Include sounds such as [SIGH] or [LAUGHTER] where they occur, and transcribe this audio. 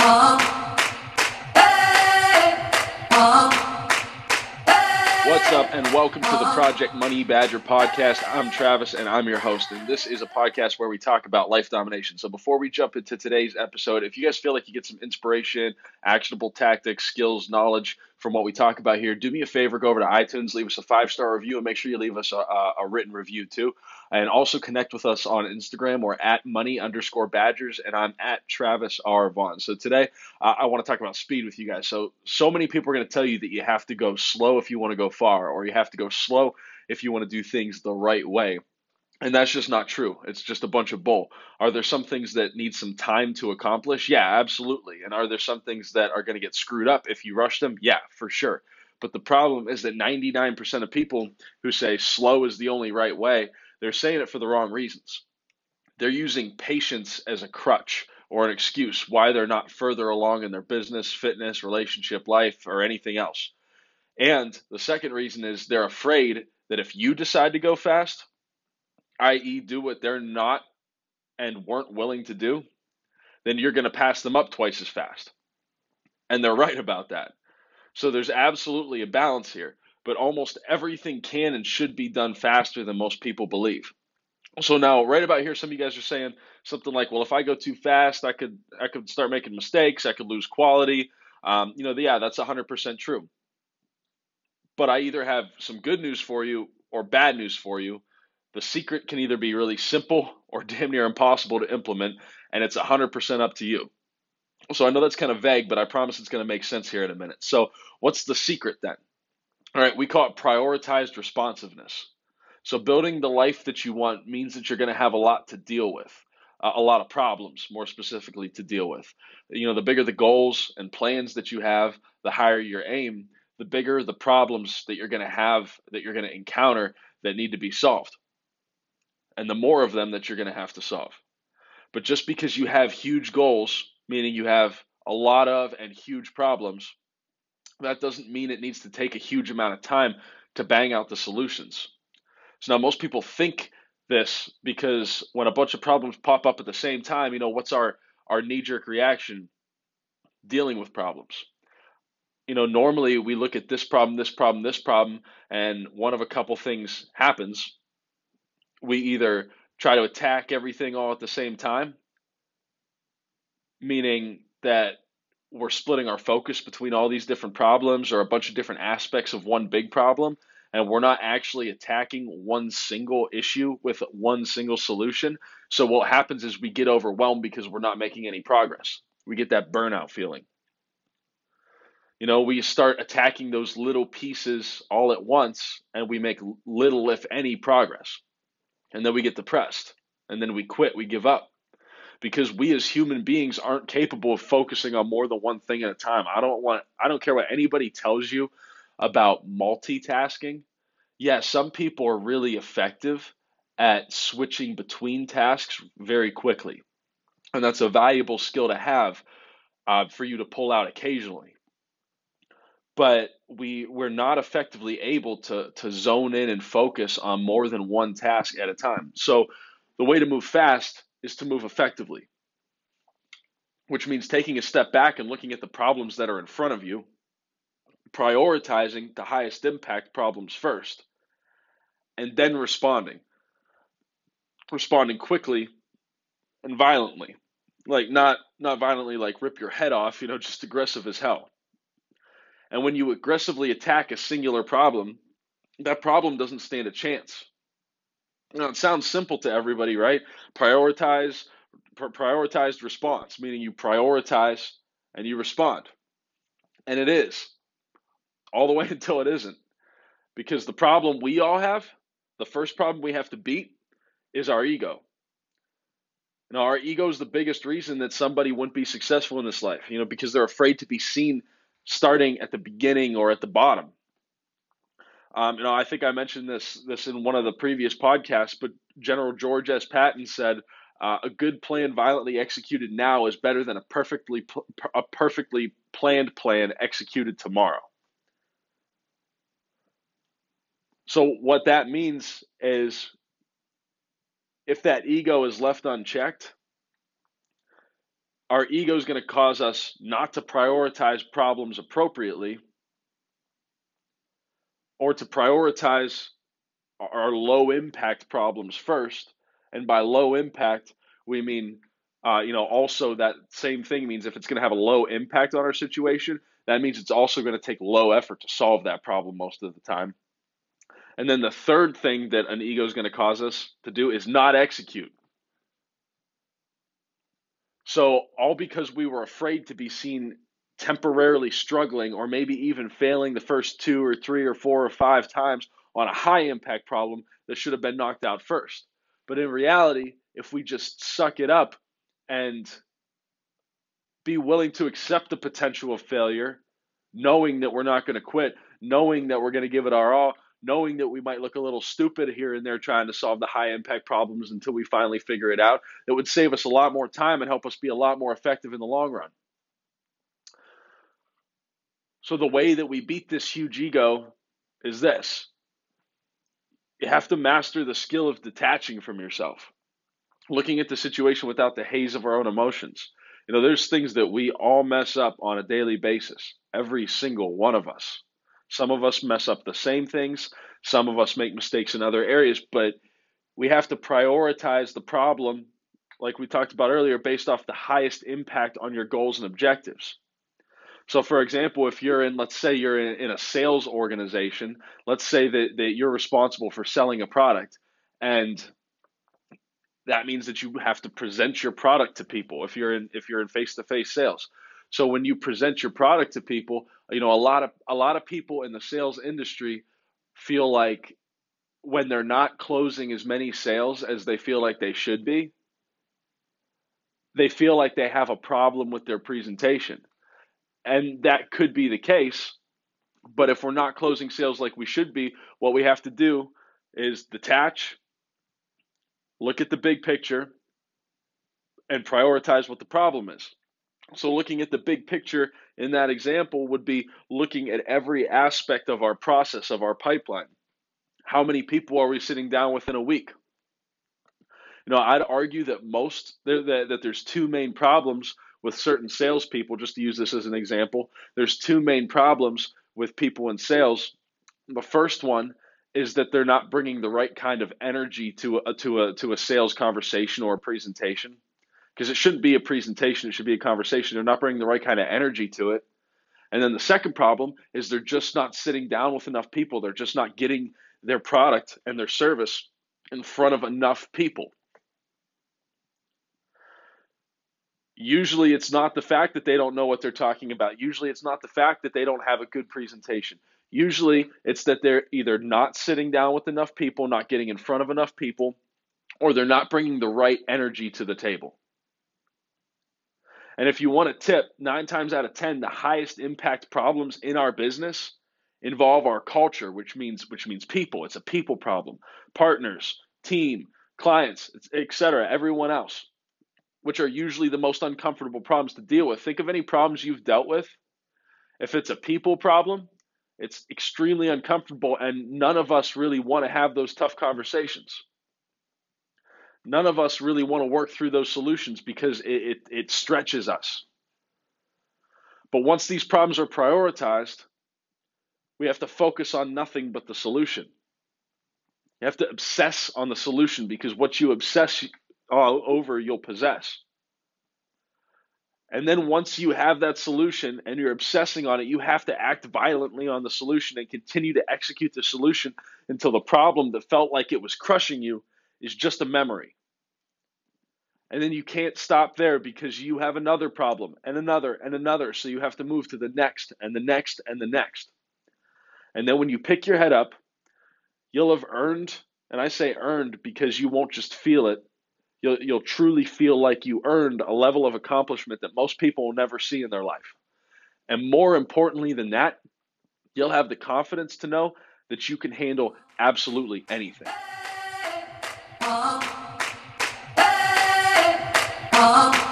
What's up, and welcome to the uh-huh. Project Money Badger podcast. I'm Travis, and I'm your host. And this is a podcast where we talk about life domination. So, before we jump into today's episode, if you guys feel like you get some inspiration, actionable tactics, skills, knowledge from what we talk about here, do me a favor go over to iTunes, leave us a five star review, and make sure you leave us a, a, written review too. And also connect with us on Instagram. We're at money underscore badgers, and I'm at Travis R. Vaughn. So, today uh, I want to talk about speed with you guys. So, so many people are going to tell you that you have to go slow if you want to go far, or you have to go slow if you want to do things the right way. And that's just not true. It's just a bunch of bull. Are there some things that need some time to accomplish? Yeah, absolutely. And are there some things that are going to get screwed up if you rush them? Yeah, for sure. But the problem is that 99% of people who say slow is the only right way, they're saying it for the wrong reasons. They're using patience as a crutch or an excuse why they're not further along in their business, fitness, relationship, life, or anything else. And the second reason is they're afraid that if you decide to go fast, i.e., do what they're not and weren't willing to do, then you're going to pass them up twice as fast. And they're [LAUGHS] right about that. So there's absolutely a balance here, but almost everything can and should be done faster than most people believe. So now, right about here, some of you guys are saying something like, "Well, if I go too fast, I could I could start making mistakes. I could lose quality." Um, you know, yeah, that's 100% true. But I either have some good news for you or bad news for you. The secret can either be really simple or [LAUGHS] damn near impossible to implement, and it's 100% up to you. So I know that's kind of vague, but I promise it's going to make sense here in a minute. So, what's the secret then? All right, we call it prioritized responsiveness. So, building the life that you want means that you're going to have a lot to deal with, a lot of problems, more specifically, to deal with. You know, the bigger the goals and plans that you have, the higher your aim, the bigger the problems that you're going to have, that you're going to encounter that need to be solved. And the more of them that you're going to have to solve. But just because you have huge goals, meaning you have a lot of and huge problems, that doesn't mean it needs to take a huge amount of time to bang out the solutions. So now most people think this because when a bunch of problems pop up at the same time, you know, what's our, our knee jerk reaction? Dealing with problems you know, normally we look at this problem, this problem, this problem, and one of a couple things happens. We either try to attack everything all at the same time, meaning that we're splitting our focus between all these different problems or a bunch of different aspects of one big problem, and we're not actually attacking one single issue with one single solution. So, what happens is we get overwhelmed because we're not making any progress. We get that burnout feeling. You know, we start attacking those little pieces all at once and we make little, if any, progress. And then we get depressed and then we quit, we give up. Because we as human beings aren't capable of focusing on more than one thing at a time. I don't want I don't care what anybody tells you about multitasking. Yeah, some people are really effective at switching between tasks very quickly. And that's a valuable skill to have uh, for you to pull out occasionally but we we're not effectively able to to zone in and focus on more than one task at a time. So the way to move fast is to move effectively, which means taking a step back and looking at the problems that are in front of you, prioritizing the highest impact problems first, and then responding. Responding quickly and violently. Like not not violently like rip your head off, you know, just aggressive as hell and when you aggressively attack a singular problem, that problem doesn't stand a chance. Now, it sounds simple to everybody, right? Prioritize, prioritized response, meaning you prioritize and you respond. And it is, all the way [LAUGHS] until it isn't. Because the problem we all have, the first problem we have to beat, is our ego. Now, our ego is the biggest reason that somebody wouldn't be successful in this life, you know, because they're afraid to be seen starting at the beginning or at the bottom. Um, you know, I think I mentioned this this in one of the previous podcasts, but General George S. Patton said, uh, "A good plan violently executed now is better than a perfectly a perfectly planned plan executed tomorrow." So what that means is, if that ego is left unchecked, our ego is going to cause us not to prioritize problems appropriately or to prioritize our low impact problems first. And by low impact, we mean, uh, you know, also that same thing means if it's going to have a low impact on our situation, that means it's also going to take low effort to solve that problem most of the time. And then the third thing that an ego is going to cause us to do is not execute. So, all because we were afraid to be seen temporarily struggling or maybe even failing the first two or three or four or five times on a high impact problem that should have been knocked out first. But in reality, if we just suck it up and be willing to accept the potential of failure, knowing that we're not going to quit, knowing that we're going to give it our all, knowing that we might look a little stupid here and there trying to solve the high impact problems until we finally figure it out, it would save us a lot more time and help us be a lot more effective in the long run. So, the way that we beat this huge ego is this you have to master the skill of detaching from yourself, looking at the situation without the haze of our own emotions. You know, there's things that we all mess up on a daily basis, every single one of us. Some of us mess up the same things, some of us make mistakes in other areas, but we have to prioritize the problem, like we talked about earlier, based off the highest impact on your goals and objectives. So, for example, if you're in, let's say you're in, in, a sales organization, let's say that, that you're responsible for selling a product, and that means that you have to present your product to people if you're in if you're in face-to-face sales. So when you present your product to people, you know, a lot of a lot of people in the sales industry feel like when they're not closing as many sales as they feel like they should be, they feel like they have a problem with their presentation. And that could be the case. But if we're not closing sales like we should be, what we have to do is detach, look at the big picture, and prioritize what the problem is. So, looking at the big picture in that example would be looking at every aspect of our process, of our pipeline. How many people are we sitting down with in a week? You know, I'd argue that most that, that there's two main problems with certain salespeople. Just to use this as an example, there's two main problems with people in sales. The first one is that they're not bringing the right kind of energy to a, to a to a sales conversation or a presentation because it shouldn't be a presentation it should be a conversation. They're not bringing the right kind of energy to it. And then the second problem is they're just not sitting down with enough people. They're just not getting their product and their service in front of enough people. Usually it's not the fact that they don't know what they're talking about. Usually it's not the fact that they don't have a good presentation. Usually it's that they're either not sitting down with enough people, not getting in front of enough people, or they're not bringing the right energy to the table. And if you want a tip, nine times out of 10, the highest impact problems in our business involve our culture, which means which means people. It's a people problem. Partners, team, clients, etc., everyone else, which are usually the most uncomfortable problems to deal with. Think of any problems you've dealt with. If it's a people problem, it's extremely uncomfortable, and none of us really want to have those tough conversations. None of us really want to work through those solutions because it, it, it stretches us. But once these problems are prioritized, we have to focus on nothing but the solution. You have to obsess on the solution because what you obsess over, you'll possess. And then once you have that solution and you're obsessing on it, you have to act violently on the solution and continue to execute the solution until the problem that felt like it was crushing you is just a memory. And then you can't stop there because you have another problem and another and another. So you have to move to the next and the next and the next. And then when you pick your head up, you'll have earned, and I say earned because you won't just feel it, you'll you'll truly feel like you earned a level of accomplishment that most people will never see in their life. And more importantly than that, you'll have the confidence to know that you can handle absolutely anything. Uh-huh.